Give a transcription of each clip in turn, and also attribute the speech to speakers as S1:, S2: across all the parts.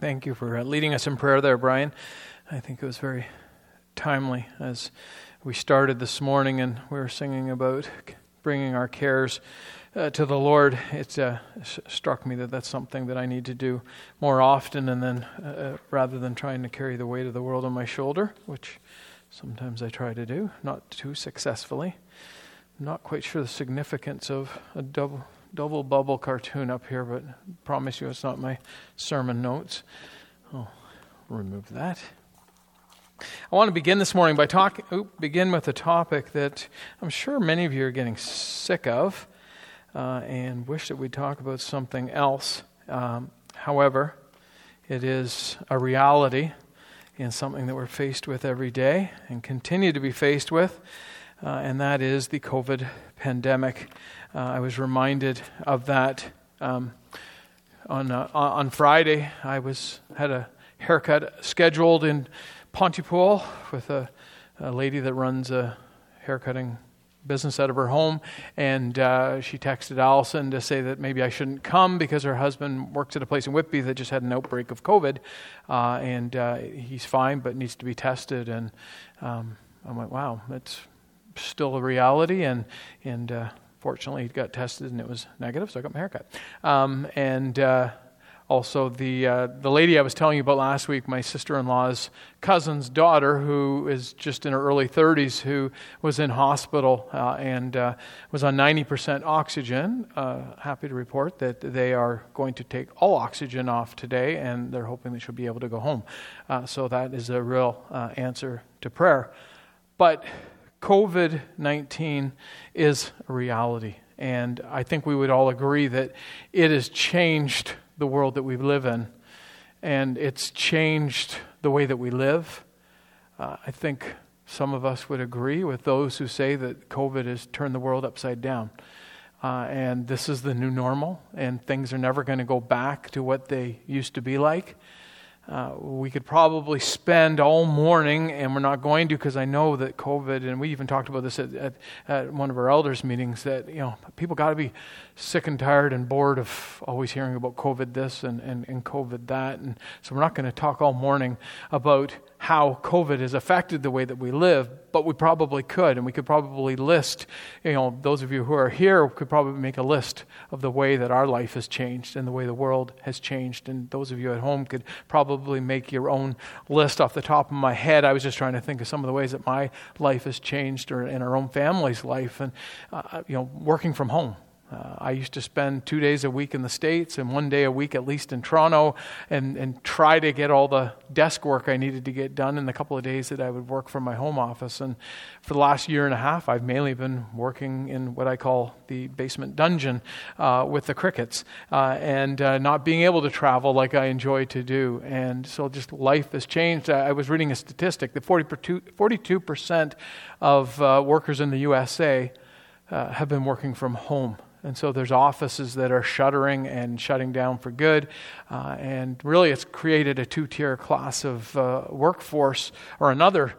S1: Thank you for uh, leading us in prayer there, Brian. I think it was very timely as we started this morning and we were singing about bringing our cares uh, to the Lord. It uh, struck me that that's something that I need to do more often, and then uh, uh, rather than trying to carry the weight of the world on my shoulder, which sometimes I try to do, not too successfully. I'm not quite sure the significance of a double double bubble cartoon up here, but I promise you it's not my sermon notes. I'll remove that. I want to begin this morning by talking. Begin with a topic that I'm sure many of you are getting sick of, uh, and wish that we'd talk about something else. Um, however, it is a reality and something that we're faced with every day and continue to be faced with, uh, and that is the COVID pandemic. Uh, I was reminded of that um, on uh, on Friday. I was had a haircut scheduled in Pontypool with a, a lady that runs a haircutting business out of her home, and uh, she texted Allison to say that maybe I shouldn't come because her husband works at a place in Whitby that just had an outbreak of COVID, uh, and uh, he's fine but needs to be tested. And um, I went, wow, that's still a reality, and and uh, fortunately, he got tested and it was negative, so I got my haircut. Um, and uh, also, the, uh, the lady I was telling you about last week, my sister in law's cousin's daughter, who is just in her early 30s, who was in hospital uh, and uh, was on 90% oxygen. Uh, happy to report that they are going to take all oxygen off today, and they're hoping that she'll be able to go home. Uh, so, that is a real answer to prayer. But COVID 19 is a reality. And I think we would all agree that it has changed the world that we live in. And it's changed the way that we live. Uh, I think some of us would agree with those who say that COVID has turned the world upside down. Uh, and this is the new normal, and things are never going to go back to what they used to be like. Uh, we could probably spend all morning, and we're not going to because I know that COVID, and we even talked about this at, at, at one of our elders' meetings, that you know people got to be sick and tired and bored of always hearing about COVID this and, and, and COVID that. And so we're not going to talk all morning about how COVID has affected the way that we live, but we probably could, and we could probably list, you know, those of you who are here could probably make a list of the way that our life has changed and the way the world has changed. And those of you at home could probably make your own list off the top of my head. I was just trying to think of some of the ways that my life has changed or in our own family's life, and, uh, you know, working from home uh, I used to spend two days a week in the States and one day a week at least in Toronto and, and try to get all the desk work I needed to get done in the couple of days that I would work from my home office. And for the last year and a half, I've mainly been working in what I call the basement dungeon uh, with the crickets uh, and uh, not being able to travel like I enjoy to do. And so just life has changed. I was reading a statistic that 42% of uh, workers in the USA uh, have been working from home and so there's offices that are shuttering and shutting down for good. Uh, and really, it's created a two tier class of uh, workforce or another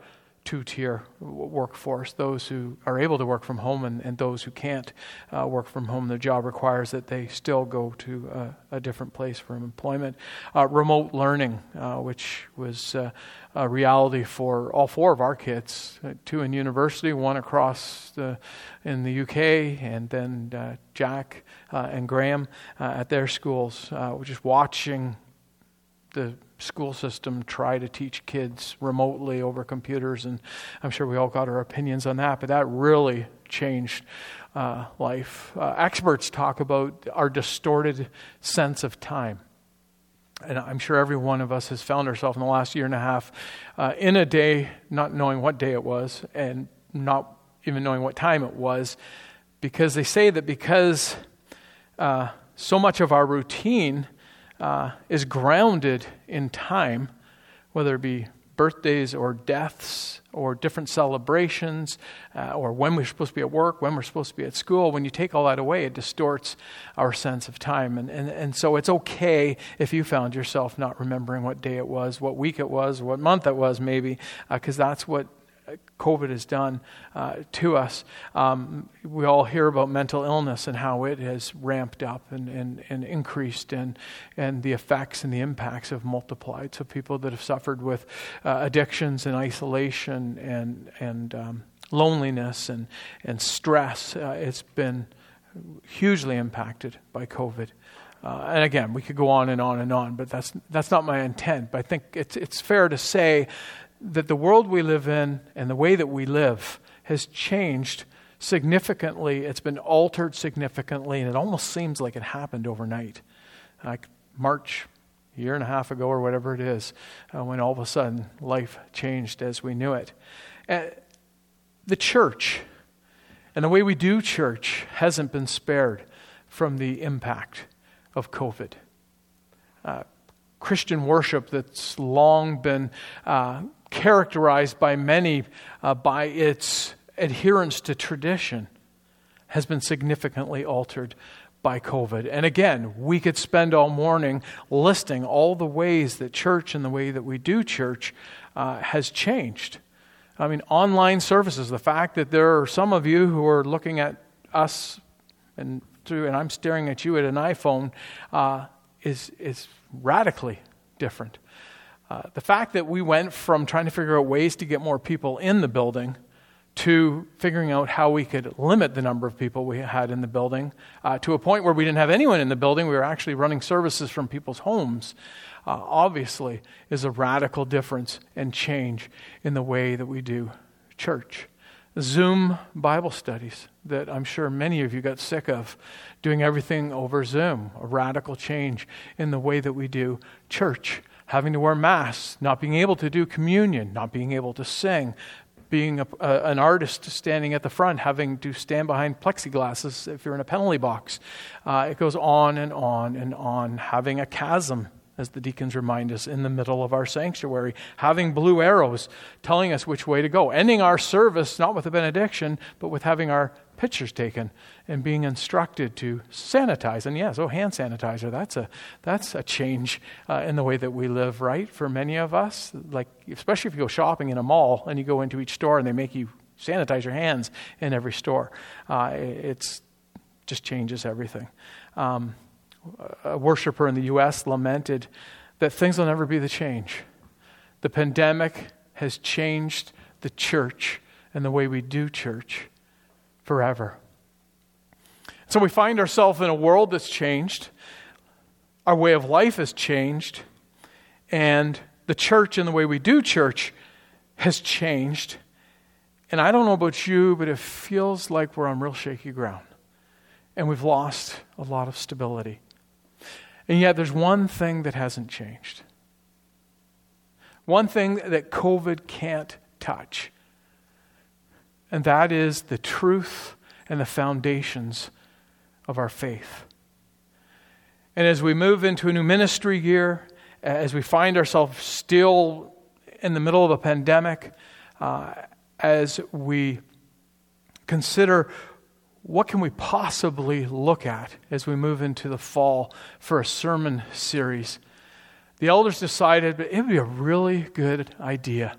S1: two tier workforce those who are able to work from home and, and those who can't uh, work from home. The job requires that they still go to uh, a different place for employment. Uh, remote learning, uh, which was uh, a reality for all four of our kids uh, two in university, one across the, in the UK, and then Jack and Graham at their schools. Just watching the school system try to teach kids remotely over computers, and I'm sure we all got our opinions on that, but that really changed uh, life. Uh, experts talk about our distorted sense of time. And I'm sure every one of us has found ourselves in the last year and a half uh, in a day, not knowing what day it was, and not even knowing what time it was, because they say that because uh, so much of our routine uh, is grounded in time, whether it be birthdays or deaths or different celebrations uh, or when we're supposed to be at work, when we're supposed to be at school. When you take all that away, it distorts our sense of time. And, and, and so it's okay if you found yourself not remembering what day it was, what week it was, what month it was, maybe, because uh, that's what COVID has done uh, to us. Um, we all hear about mental illness and how it has ramped up and, and, and increased, and, and the effects and the impacts have multiplied. So, people that have suffered with uh, addictions and isolation and, and um, loneliness and, and stress, uh, it's been hugely impacted by COVID. Uh, and again, we could go on and on and on, but that's, that's not my intent. But I think it's, it's fair to say that the world we live in and the way that we live has changed significantly. It's been altered significantly, and it almost seems like it happened overnight. Like March, a year and a half ago, or whatever it is, uh, when all of a sudden life changed as we knew it. Uh, the church and the way we do church hasn't been spared from the impact of COVID. Uh, Christian worship that's long been uh, characterized by many uh, by its adherence to tradition has been significantly altered by COVID. And again, we could spend all morning listing all the ways that church and the way that we do church uh, has changed. I mean, online services, the fact that there are some of you who are looking at us and through, and I'm staring at you at an iPhone, uh, is, is radically different. Uh, the fact that we went from trying to figure out ways to get more people in the building to figuring out how we could limit the number of people we had in the building uh, to a point where we didn't have anyone in the building. We were actually running services from people's homes, uh, obviously, is a radical difference and change in the way that we do church. Zoom Bible studies that I'm sure many of you got sick of, doing everything over Zoom, a radical change in the way that we do church having to wear masks, not being able to do communion, not being able to sing, being a, a, an artist standing at the front, having to stand behind plexiglasses if you're in a penalty box. Uh, it goes on and on and on. Having a chasm, as the deacons remind us, in the middle of our sanctuary. Having blue arrows telling us which way to go. Ending our service not with a benediction, but with having our pictures taken and being instructed to sanitize. And yes, oh, hand sanitizer, that's a, that's a change uh, in the way that we live, right? For many of us, like, especially if you go shopping in a mall and you go into each store and they make you sanitize your hands in every store. Uh, it's just changes everything. Um, a worshiper in the U.S. lamented that things will never be the change. The pandemic has changed the church and the way we do church forever. So we find ourselves in a world that's changed. Our way of life has changed. And the church and the way we do church has changed. And I don't know about you, but it feels like we're on real shaky ground. And we've lost a lot of stability. And yet, there's one thing that hasn't changed. One thing that COVID can't touch and that is the truth and the foundations of our faith. And as we move into a new ministry year, as we find ourselves still in the middle of a pandemic, uh, as we consider what can we possibly look at as we move into the fall for a sermon series, the elders decided it would be a really good idea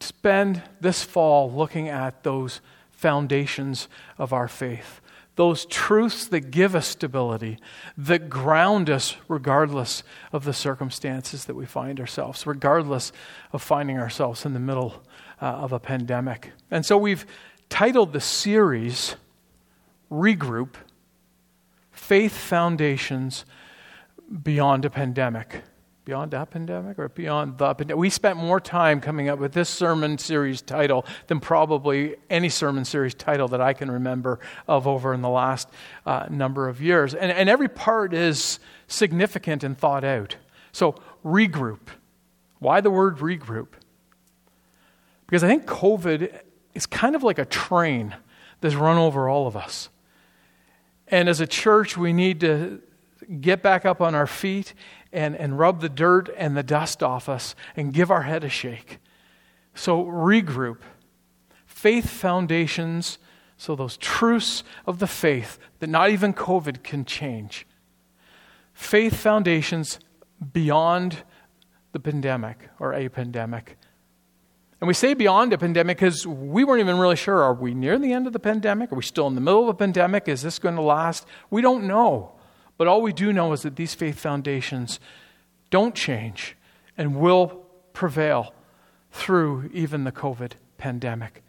S1: spend this fall looking at those foundations of our faith, those truths that give us stability, that ground us regardless of the circumstances that we find ourselves, regardless of finding ourselves in the middle uh, of a pandemic. And so we've titled the series Regroup Faith Foundations Beyond a Pandemic beyond that pandemic or beyond the pandemic. We spent more time coming up with this sermon series title than probably any sermon series title that I can remember of over in the last uh, number of years. And, and every part is significant and thought out. So, regroup. Why the word regroup? Because I think COVID is kind of like a train that's run over all of us. And as a church, we need to get back up on our feet and, and rub the dirt and the dust off us and give our head a shake. So, regroup. Faith foundations, so those truths of the faith that not even COVID can change. Faith foundations beyond the pandemic or a pandemic. And we say beyond a pandemic because we weren't even really sure are we near the end of the pandemic? Are we still in the middle of a pandemic? Is this going to last? We don't know. But all we do know is that these faith foundations don't change and will prevail through even the COVID pandemic.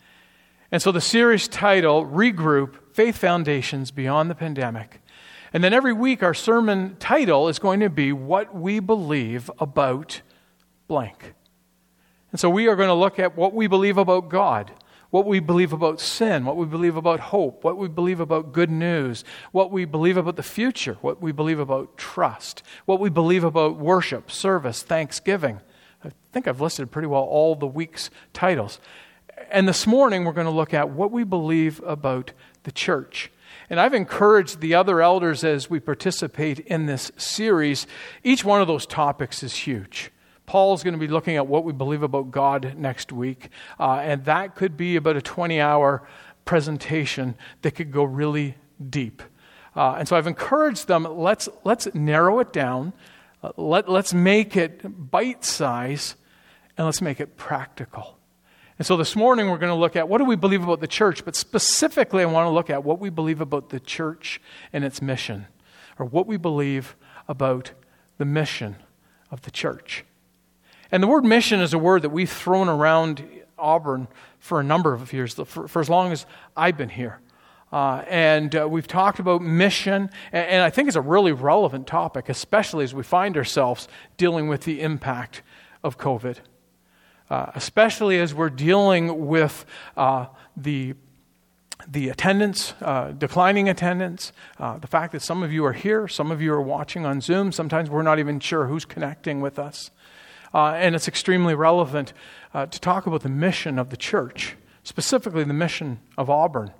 S1: And so the series title, Regroup Faith Foundations Beyond the Pandemic. And then every week, our sermon title is going to be What We Believe About Blank. And so we are going to look at what we believe about God, what we believe about sin, what we believe about hope, what we believe about good news, what we believe about the future, what we believe about trust, what we believe about worship, service, thanksgiving. I think I've listed pretty well all the week's titles. And this morning, we're going to look at what we believe about the church. And I've encouraged the other elders as we participate in this series. Each one of those topics is huge. Paul's going to be looking at what we believe about God next week. Uh, and that could be about a 20 hour presentation that could go really deep. Uh, and so I've encouraged them let's, let's narrow it down, let, let's make it bite size, and let's make it practical. And so this morning we're going to look at what do we believe about the church, but specifically I want to look at what we believe about the church and its mission, or what we believe about the mission of the church. And the word mission is a word that we've thrown around Auburn for a number of years, for, for as long as I've been here. Uh, and uh, we've talked about mission, and, and, I think it's a really relevant topic, especially as we find ourselves dealing with the impact of COVID uh, especially as we're dealing with uh, the the attendance, uh, declining attendance, uh, the fact that some of you are here, some of you are watching on Zoom. Sometimes we're not even sure who's connecting with us. Uh, and it's extremely relevant uh, to talk about the mission of the church, specifically the mission of Auburn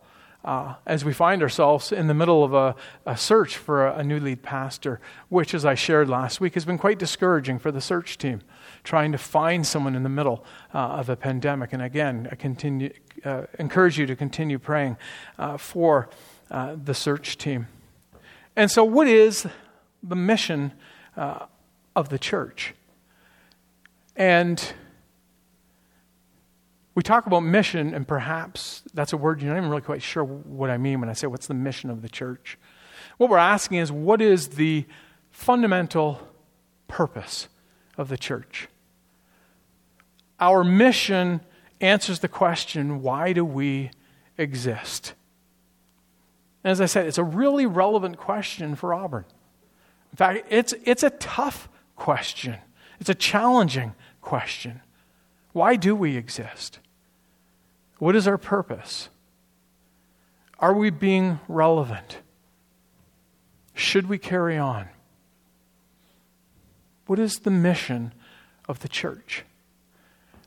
S1: uh, as we find ourselves in the middle of a, a search for a, a, new lead pastor, which, as I shared last week, has been quite discouraging for the search team, trying to find someone in the middle uh, of a pandemic. And again, I continue, uh, encourage you to continue praying uh, for the search team. And so, what is the mission of the church? And we talk about mission, and perhaps that's a word you're not even really quite sure what I mean when I say what's the mission of the church. What we're asking is what is the fundamental purpose of the church? Our mission answers the question why do we exist? And as I said, it's a really relevant question for Auburn. In fact, it's, it's a tough question, it's a challenging question. Why do we exist? What is our purpose? Are we being relevant? Should we carry on? What is the mission of the church?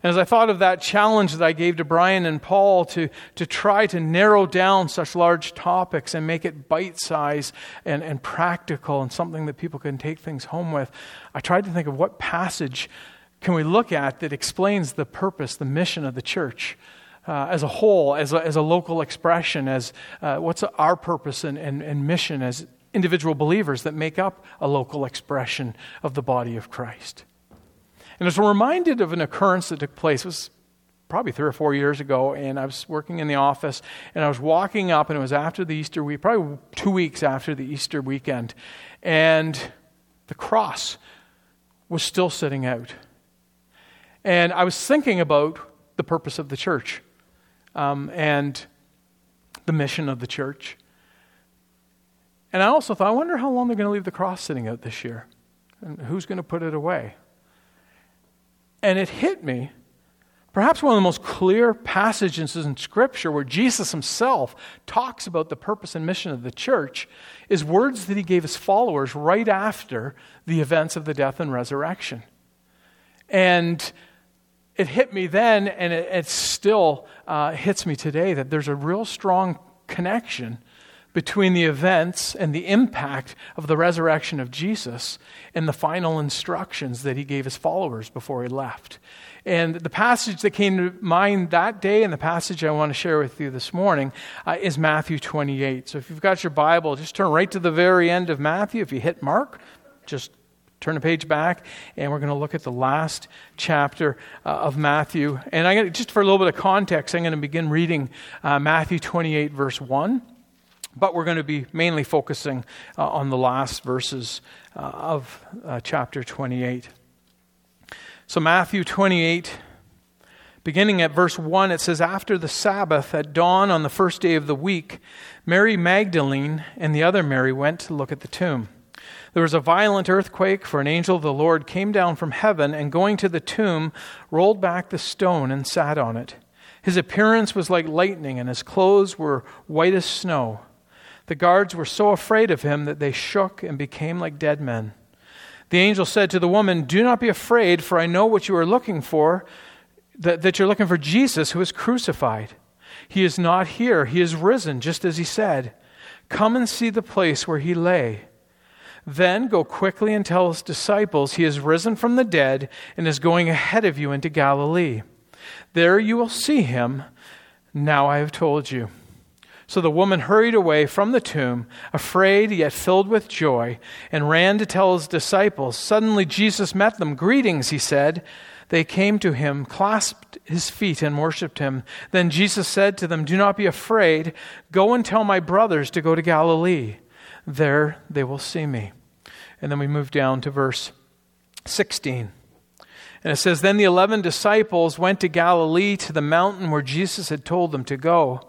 S1: And as I thought of that challenge that I gave to Brian and Paul to, to try to narrow down such large topics and make it bite size and, and practical and something that people can take things home with, I tried to think of what passage can we look at that explains the purpose, the mission of the church uh, as a whole, as a, as a local expression, as uh, what's our purpose and, and, and mission as individual believers that make up a local expression of the body of Christ. And I was reminded of an occurrence that took place. It was probably three or four years ago, and I was working in the office, and I was walking up, and it was after the Easter week, probably two weeks after the Easter weekend, and the cross was still sitting out. And I was thinking about the purpose of the church um, and the mission of the church. And I also thought, I wonder how long they're going to leave the cross sitting out this year. And who's going to put it away? And it hit me. Perhaps one of the most clear passages in Scripture where Jesus himself talks about the purpose and mission of the church is words that he gave his followers right after the events of the death and resurrection. And it hit me then, and it, it still uh, hits me today that there's a real strong connection between the events and the impact of the resurrection of Jesus and the final instructions that he gave his followers before he left. And the passage that came to mind that day and the passage I want to share with you this morning uh, is Matthew 28. So if you've got your Bible, just turn right to the very end of Matthew. If you hit Mark, just turn a page back, and we're going to look at the last chapter uh, of Matthew. And I just for a little bit of context, I'm going to begin reading uh, Matthew 28, verse 1. But we're going to be mainly focusing uh, on the last verses uh, of uh, chapter 28. So, Matthew 28, beginning at verse 1, it says, After the Sabbath, at dawn on the first day of the week, Mary Magdalene and the other Mary went to look at the tomb. There was a violent earthquake, for an angel of the Lord came down from heaven and, going to the tomb, rolled back the stone and sat on it. His appearance was like lightning, and his clothes were white as snow. The guards were so afraid of him that they shook and became like dead men. The angel said to the woman, Do not be afraid, for I know what you are looking for, that, that you're looking for Jesus who is crucified. He is not here, he is risen, just as he said. Come and see the place where he lay. Then go quickly and tell his disciples, He is risen from the dead and is going ahead of you into Galilee. There you will see him. Now I have told you. So the woman hurried away from the tomb, afraid yet filled with joy, and ran to tell his disciples. Suddenly Jesus met them. Greetings, he said. They came to him, clasped his feet, and worshipped him. Then Jesus said to them, Do not be afraid. Go and tell my brothers to go to Galilee. There they will see me. And then we move down to verse 16. And it says, Then the eleven disciples went to Galilee to the mountain where Jesus had told them to go.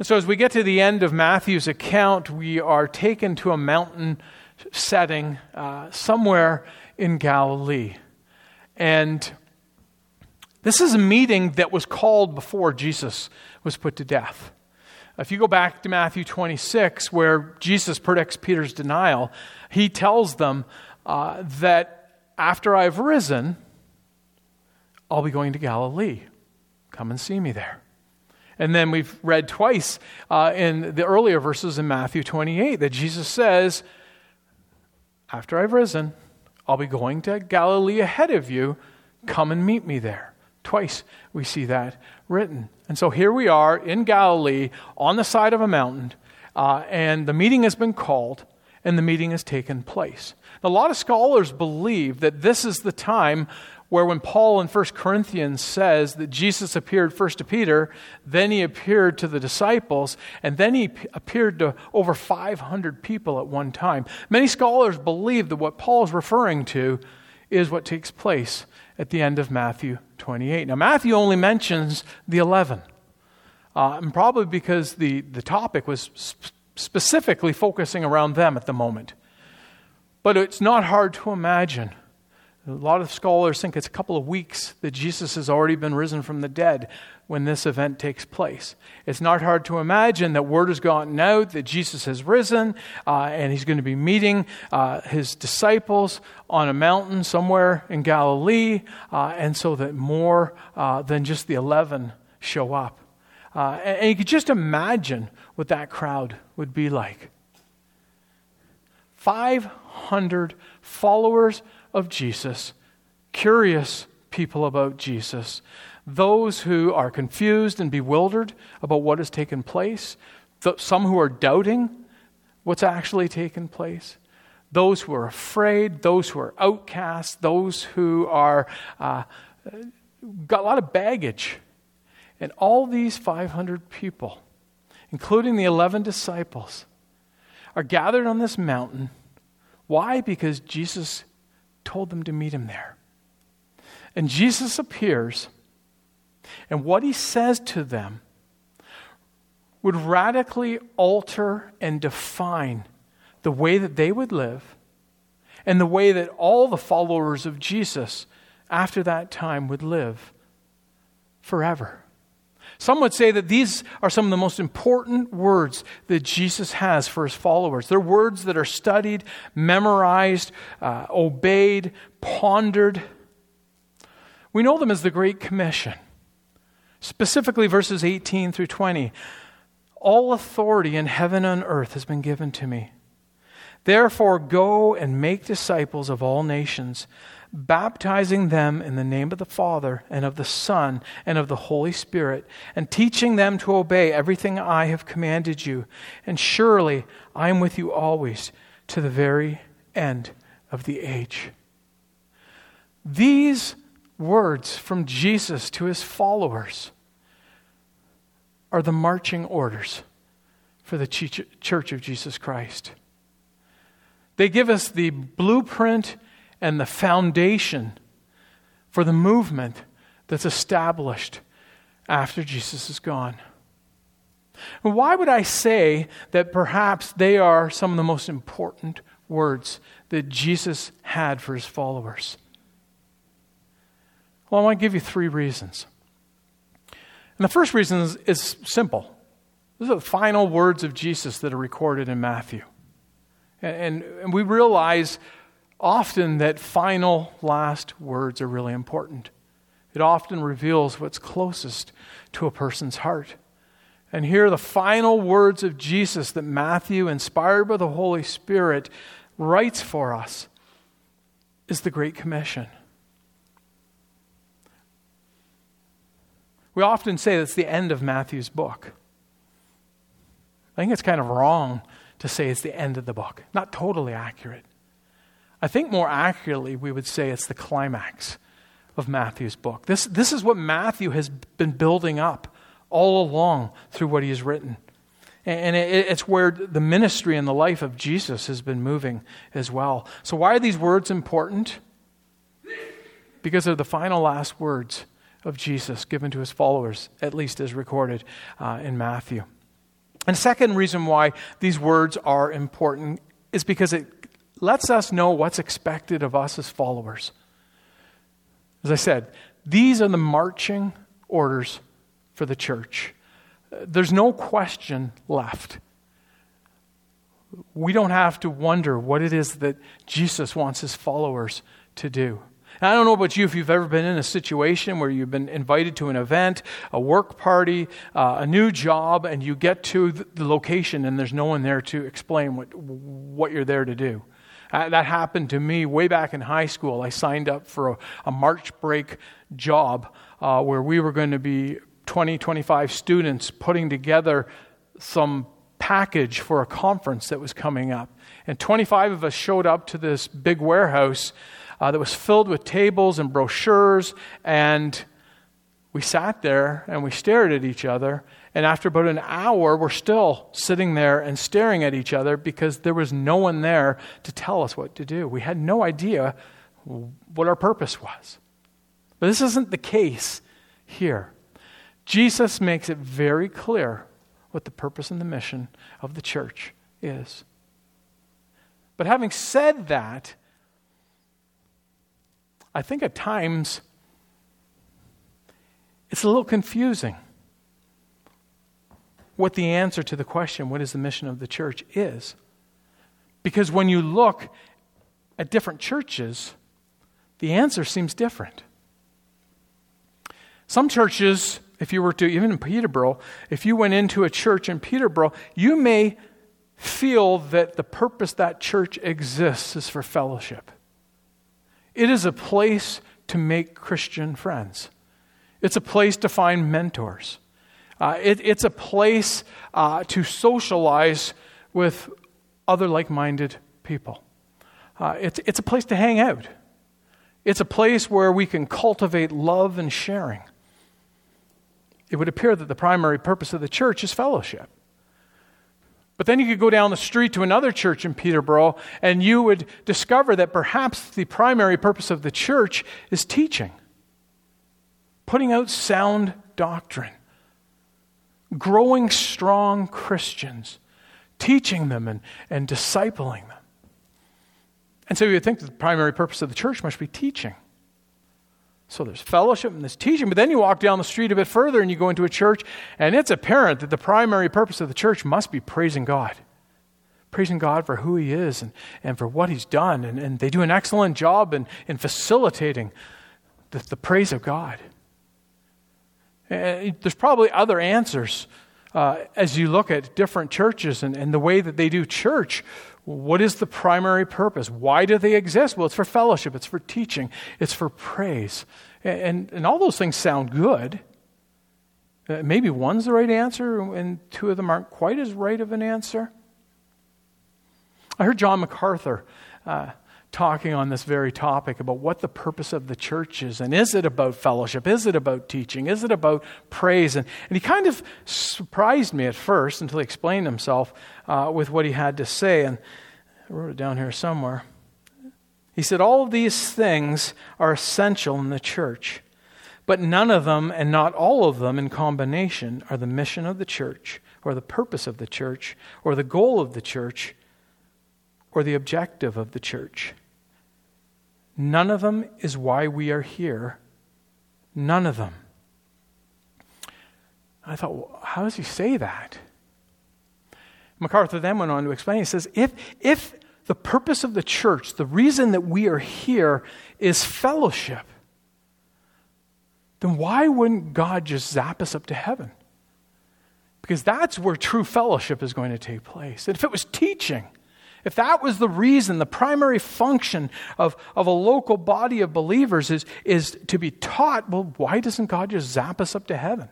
S1: And so, as we get to the end of Matthew's account, we are taken to a mountain setting uh, somewhere in Galilee. And this is a meeting that was called before Jesus was put to death. If you go back to Matthew 26, where Jesus predicts Peter's denial, he tells them uh, that after I've risen, I'll be going to Galilee. Come and see me there. And then we've read twice uh, in the earlier verses in Matthew 28 that Jesus says, After I've risen, I'll be going to Galilee ahead of you. Come and meet me there. Twice we see that written. And so here we are in Galilee on the side of a mountain, uh, and the meeting has been called, and the meeting has taken place. A lot of scholars believe that this is the time where when Paul in 1 Corinthians says that Jesus appeared first to Peter, then he appeared to the disciples, and then he appeared to over 500 people at one time. Many scholars believe that what Paul is referring to is what takes place at the end of Matthew 28. Now, Matthew only mentions the 11, uh, and probably because the, the topic was sp- specifically focusing around them at the moment. But it's not hard to imagine a lot of scholars think it's a couple of weeks that Jesus has already been risen from the dead when this event takes place. It's not hard to imagine that word has gotten out that Jesus has risen uh, and he's going to be meeting uh, his disciples on a mountain somewhere in Galilee, uh, and so that more uh, than just the 11 show up. Uh, and, and you could just imagine what that crowd would be like 500 followers of Jesus, curious people about Jesus, those who are confused and bewildered about what has taken place, some who are doubting what's actually taken place, those who are afraid, those who are outcast, those who are uh, got a lot of baggage. And all these 500 people, including the 11 disciples, are gathered on this mountain. Why? Because Jesus told them to meet him there. And Jesus appears, and what he says to them would radically alter and define the way that they would live and the way that all the followers of Jesus after that time would live forever. Some would say that these are some of the most important words that Jesus has for his followers. They're words that are studied, memorized, uh, obeyed, pondered We know them as the Great Commission. Specifically, verses 18 through 20. All authority in heaven and earth has been given to me. Therefore, go and make disciples of all nations, baptizing them in the name of the Father, and of the Son, and of the Holy Spirit, and teaching them to obey everything I have commanded you. And surely I am with you always to the very end of the age. These words from Jesus to his followers are the marching orders for the Church of Jesus Christ. They give us the blueprint and the foundation for the movement that's established after Jesus is gone. Why would I say that perhaps they are some of the most important words that Jesus had for his followers? Well, I want to give you three reasons. And the first reason is, is simple. These are the final words of Jesus that are recorded in Matthew. And, and, and we realize often that final last words are really important. It often reveals what's closest to a person's heart. And here the final words of Jesus that Matthew, inspired by the Holy Spirit, writes for us is the Great Commission. We often say that's the end of Matthew's book. I think it's kind of wrong to say it's the end of the book. Not totally accurate. I think more accurately, we would say it's the climax of Matthew's book. This, this is what Matthew has been building up all along through what he has written. And it, it's where the ministry and the life of Jesus has been moving as well. So, why are these words important? Because they're the final last words of Jesus given to his followers, at least as recorded uh, in Matthew. And second reason why these words are important is because it lets us know what's expected of us as followers. As I said, these are the marching orders for the church. There's no question left. We don't have to wonder what it is that Jesus wants his followers to do. I don't know about you if you've ever been in a situation where you've been invited to an event, a work party, uh, a new job, and you get to the location and there's no one there to explain what, what you're there to do. Uh, that happened to me way back in high school. I signed up for a, a March break job uh, where we were going to be 20, 25 students putting together some package for a conference that was coming up. And 25 of us showed up to this big warehouse uh, that was filled with tables and brochures. And we sat there and we stared at each other. And after about an hour, we're still sitting there and staring at each other because there was no one there to tell us what to do. We had no idea what our purpose was. But this isn't the case here. Jesus makes it very clear what the purpose and the mission of the church is. But having said that, I think at times it's a little confusing what the answer to the question, what is the mission of the church, is. Because when you look at different churches, the answer seems different. Some churches, if you were to, even in Peterborough, if you went into a church in Peterborough, you may feel that the purpose that church exists is for fellowship. It is a place to make Christian friends. It's a place to find mentors. Uh, it, it's a place uh, to socialize with other like minded people. Uh, it's, it's a place to hang out. It's a place where we can cultivate love and sharing. It would appear that the primary purpose of the church is fellowship. But then you could go down the street to another church in Peterborough, and you would discover that perhaps the primary purpose of the church is teaching, putting out sound doctrine, growing strong Christians, teaching them and, and discipling them. And so you would think that the primary purpose of the church must be teaching. So there's fellowship and there's teaching, but then you walk down the street a bit further and you go into a church, and it's apparent that the primary purpose of the church must be praising God. Praising God for who He is and, and for what He's done. And, and they do an excellent job in, in facilitating the, the praise of God. And there's probably other answers uh, as you look at different churches and, and the way that they do church. What is the primary purpose? Why do they exist? Well, it's for fellowship, it's for teaching, it's for praise. And, and, and all those things sound good. Uh, maybe one's the right answer, and two of them aren't quite as right of an answer. I heard John MacArthur uh, talking on this very topic about what the purpose of the church is. And is it about fellowship? Is it about teaching? Is it about praise? And, and he kind of surprised me at first until he explained himself uh, with what he had to say. And I wrote it down here somewhere. He said, All of these things are essential in the church, but none of them and not all of them in combination are the mission of the church, or the purpose of the church, or the goal of the church, or the objective of the church. None of them is why we are here. None of them. I thought, well, how does he say that? MacArthur then went on to explain. He says, if, if the purpose of the church, the reason that we are here is fellowship, then why wouldn't God just zap us up to heaven? Because that's where true fellowship is going to take place. And if it was teaching, if that was the reason, the primary function of, of a local body of believers is, is to be taught, well, why doesn't God just zap us up to heaven?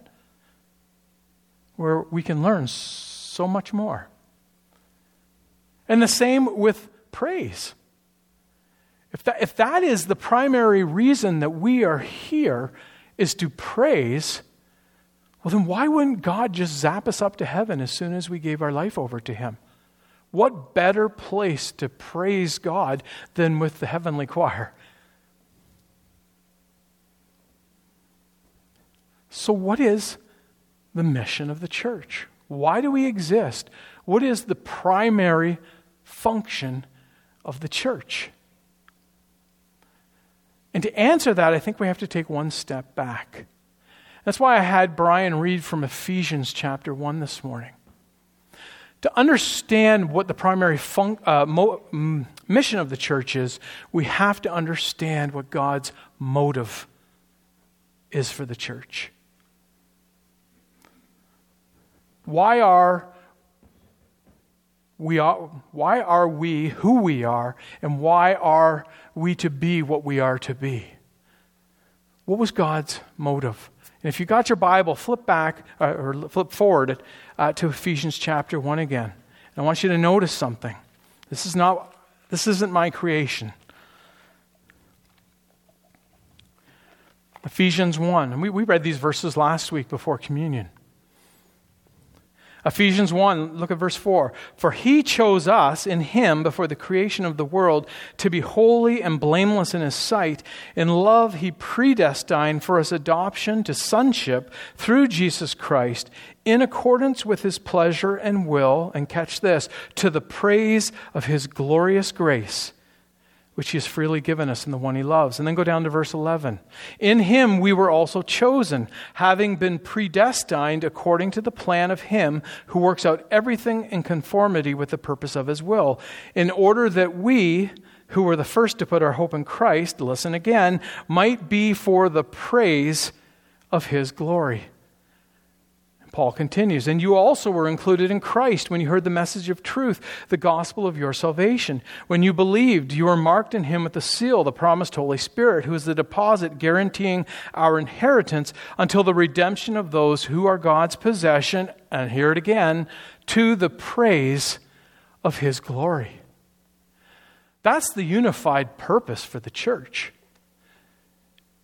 S1: Where we can learn so much more. And the same with praise. If that, if that is the primary reason that we are here, is to praise, well, then why wouldn't God just zap us up to heaven as soon as we gave our life over to Him? What better place to praise God than with the heavenly choir? So, what is the mission of the church? Why do we exist? What is the primary function of the church? And to answer that, I think we have to take one step back. That's why I had Brian read from Ephesians chapter 1 this morning. To understand what the primary fun- uh, mo- mission of the church is, we have to understand what God's motive is for the church. Why are we are, why are we who we are, and why are we to be what we are to be? What was God's motive? And if you got your Bible, flip back uh, or flip forward uh, to Ephesians chapter 1 again. And I want you to notice something. This is not this isn't my creation. Ephesians 1. And we, we read these verses last week before communion. Ephesians 1, look at verse 4. For he chose us in him before the creation of the world to be holy and blameless in his sight. In love, he predestined for us adoption to sonship through Jesus Christ in accordance with his pleasure and will. And catch this to the praise of his glorious grace which he has freely given us in the one he loves. And then go down to verse 11. In him we were also chosen, having been predestined according to the plan of him who works out everything in conformity with the purpose of his will, in order that we, who were the first to put our hope in Christ, listen again, might be for the praise of his glory. Paul continues, and you also were included in Christ when you heard the message of truth, the gospel of your salvation. When you believed, you were marked in him with the seal, the promised Holy Spirit, who is the deposit guaranteeing our inheritance until the redemption of those who are God's possession, and hear it again, to the praise of his glory. That's the unified purpose for the church.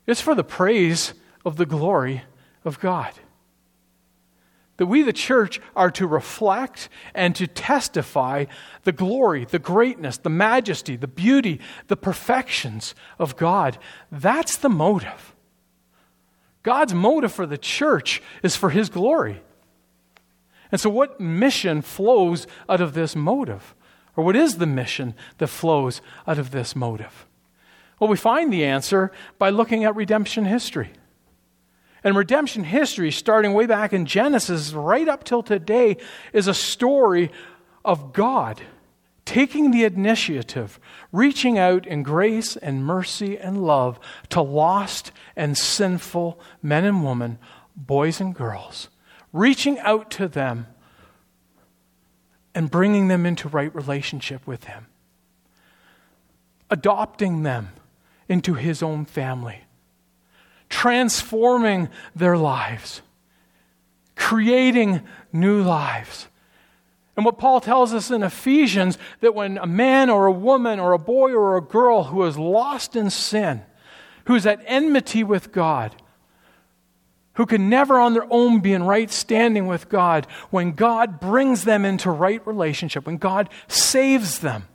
S1: It's for the praise of the glory of God. That we, the church, are to reflect and to testify the glory, the greatness, the majesty, the beauty, the perfections of God. That's the motive. God's motive for the church is for His glory. And so, what mission flows out of this motive? Or what is the mission that flows out of this motive? Well, we find the answer by looking at redemption history. And redemption history, starting way back in Genesis right up till today, is a story of God taking the initiative, reaching out in grace and mercy and love to lost and sinful men and women, boys and girls, reaching out to them and bringing them into right relationship with Him, adopting them into His own family, transforming their lives, creating new lives. And what Paul tells us in Ephesians that when a man or a woman or a boy or a girl who is lost in sin, who's at enmity with God, who can never on their own be in right standing with God, when God brings them into right relationship, when God saves them,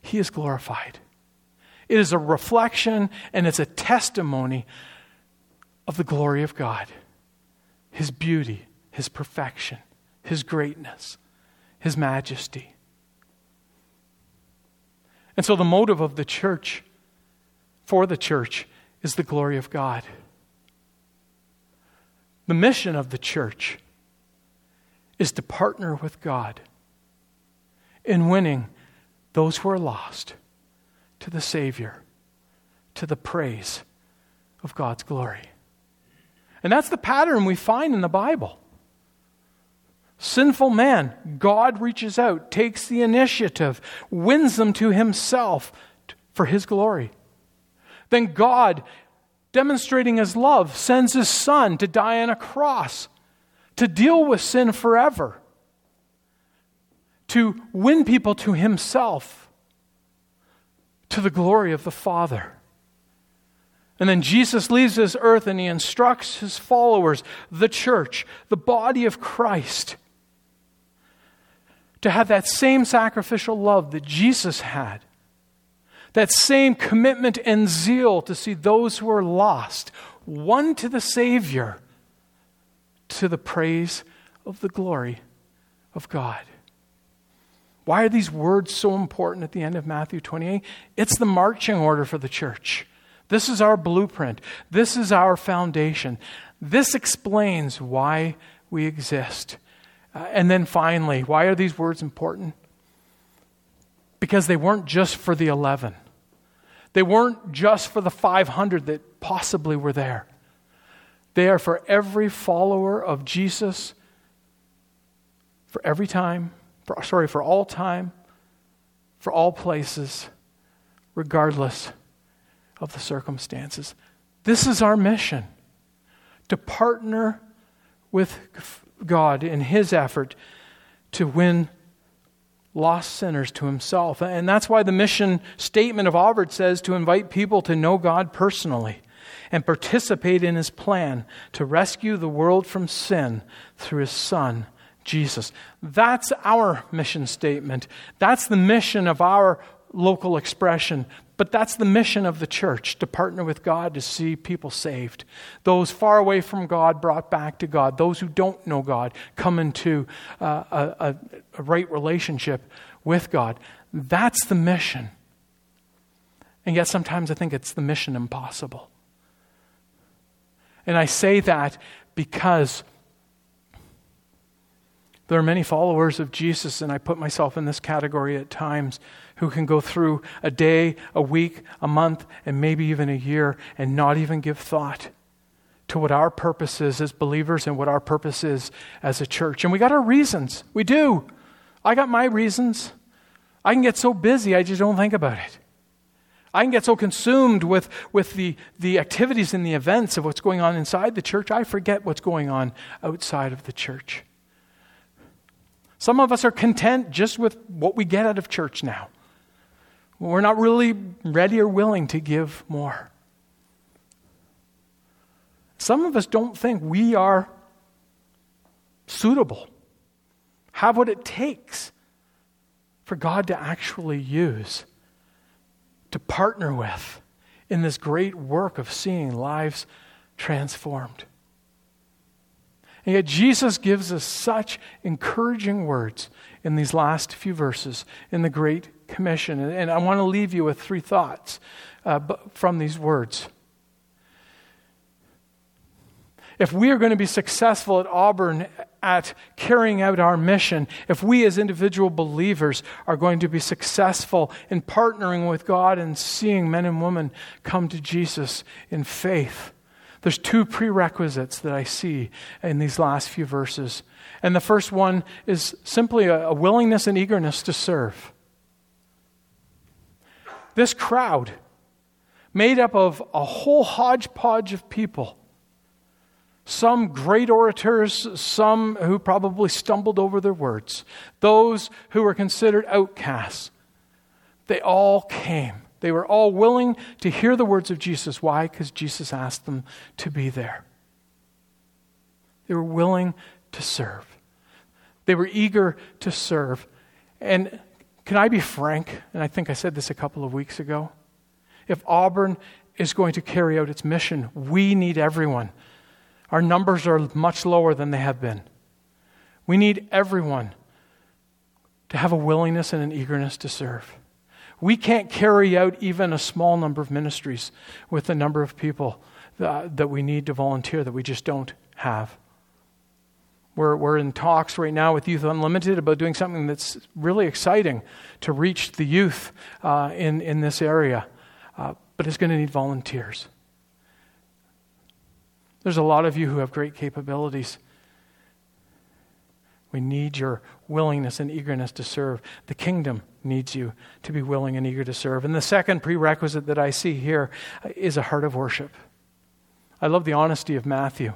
S1: He is glorified. It is a reflection and it's a testimony of the glory of God, His beauty, His perfection, His greatness, His majesty. And so the motive of the church, for the church, is the glory of God. The mission of the church is to partner with God in winning those who are lost to the Savior, to the praise of God's glory. And that's the pattern we find in the Bible. Sinful man, God reaches out, takes the initiative, wins them to himself for his glory. Then God demonstrating his love, sends his son to die on a cross, to deal with sin forever, to win people to himself, to the glory of the Father. And then Jesus leaves this earth and he instructs his followers, the church, the body of Christ, to have that same sacrificial love that Jesus had that same commitment and zeal to see those who are lost won to the Savior to the praise of the glory of God. Why are these words so important at the end of Matthew 28? It's the marching order for the church. This is our blueprint. This is our foundation. This explains why we exist. Uh, and then finally, why are these words important? Because they weren't just for the 11. They weren't just for the 500 that possibly were there. They are for every follower of Jesus, for every time, for, sorry, for all time, for all places, regardless of the circumstances. This is our mission to partner with God in His effort to win lost sinners to himself. And that's why the mission statement of Auburn says to invite people to know God personally and participate in his plan to rescue the world from sin through his son, Jesus. That's our mission statement. That's the mission of our local expression. But that's the mission of the church to partner with God to see people saved. Those far away from God brought back to God. Those who don't know God come into uh, a, a right relationship with God. That's the mission. And yet sometimes I think it's the mission impossible. And I say that because there are many followers of Jesus, and I put myself in this category at times, who can go through a day, a week, a month, and maybe even a year and not even give thought to what our purpose is as believers and what our purpose is as a church. And we got our reasons. We do. I got my reasons. I can get so busy, I just don't think about it. I can get so consumed with, with the, the activities and the events of what's going on inside the church, I forget what's going on outside of the church. Some of us are content just with what we get out of church now. We're not really ready or willing to give more. Some of us don't think we are suitable, have what it takes for God to actually use, to partner with in this great work of seeing lives transformed. And yet, Jesus gives us such encouraging words in these last few verses in the Great Commission. And I want to leave you with three thoughts uh, from these words. If we are going to be successful at Auburn at carrying out our mission, if we as individual believers are going to be successful in partnering with God and seeing men and women come to Jesus in faith, there's two prerequisites that I see in these last few verses. And the first one is simply a, willingness and eagerness to serve. This crowd, made up of a whole hodgepodge of people, some great orators, some who probably stumbled over their words, those who were considered outcasts. They all came. They were all willing to hear the words of Jesus. Why? Because Jesus asked them to be there. They were willing to serve. They were eager to serve. And can I be frank? And I think I said this a couple of weeks ago. If Auburn is going to carry out its mission, we need everyone. Our numbers are much lower than they have been. We need everyone to have a willingness and an eagerness to serve. We can't carry out even a small number of ministries with the number of people that, that we need to volunteer that we just don't have. We're, we're in talks right now with Youth Unlimited about doing something that's really exciting to reach the youth uh, in, in this area, uh, but it's going to need volunteers. There's a lot of you who have great capabilities. We need your willingness and eagerness to serve. The kingdom needs you to be willing and eager to serve. And the second prerequisite that I see here is a heart of worship. I love the honesty of Matthew.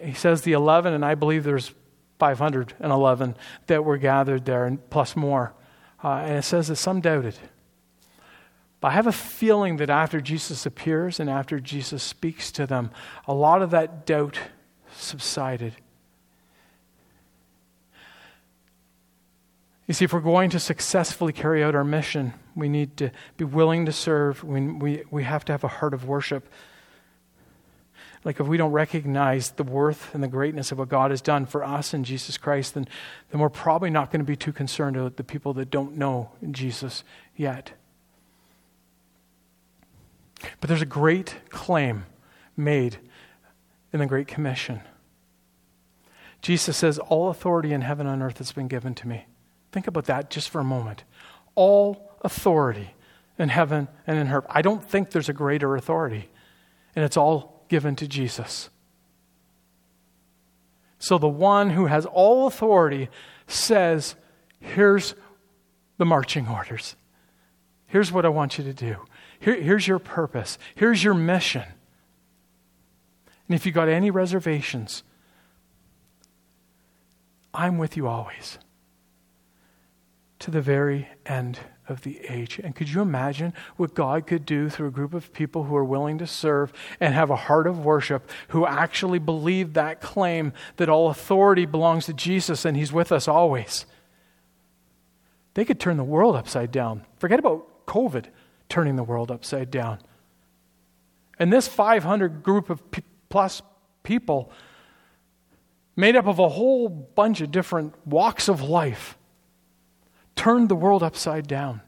S1: He says the 11, and I believe there's 511 that were gathered there, and plus more. Uh, and it says that some doubted. But I have a feeling that after Jesus appears and after Jesus speaks to them, a lot of that doubt subsided. You see, if we're going to successfully carry out our mission, we need to be willing to serve. We, we, we have to have a heart of worship. Like, if we don't recognize the worth and the greatness of what God has done for us in Jesus Christ, then, then we're probably not going to be too concerned about the people that don't know Jesus yet. But there's a great claim made in the Great Commission. Jesus says, All authority in heaven and on earth has been given to me. Think about that just for a moment. All authority in heaven and in earth. I don't think there's a greater authority, and it's all given to Jesus. So the one who has all authority says, Here's the marching orders. Here's what I want you to do. Here, here's your purpose. Here's your mission. And if you got any reservations, I'm with you always to the very end of the age. And could you imagine what God could do through a group of people who are willing to serve and have a heart of worship, who actually believe that claim that all authority belongs to Jesus and He's with us always? They could turn the world upside down. Forget about COVID turning the world upside down. And this 500 group of plus people, made up of a whole bunch of different walks of life, turned the world upside down.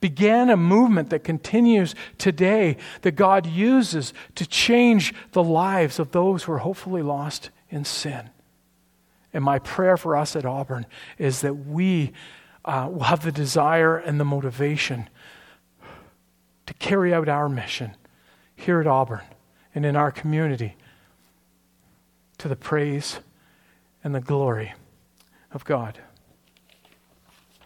S1: Began a movement that continues today that God uses to change the lives of those who are hopefully lost in sin. And my prayer for us at Auburn is that we uh, will have the desire and the motivation to carry out our mission here at Auburn and in our community to the praise and the glory of God.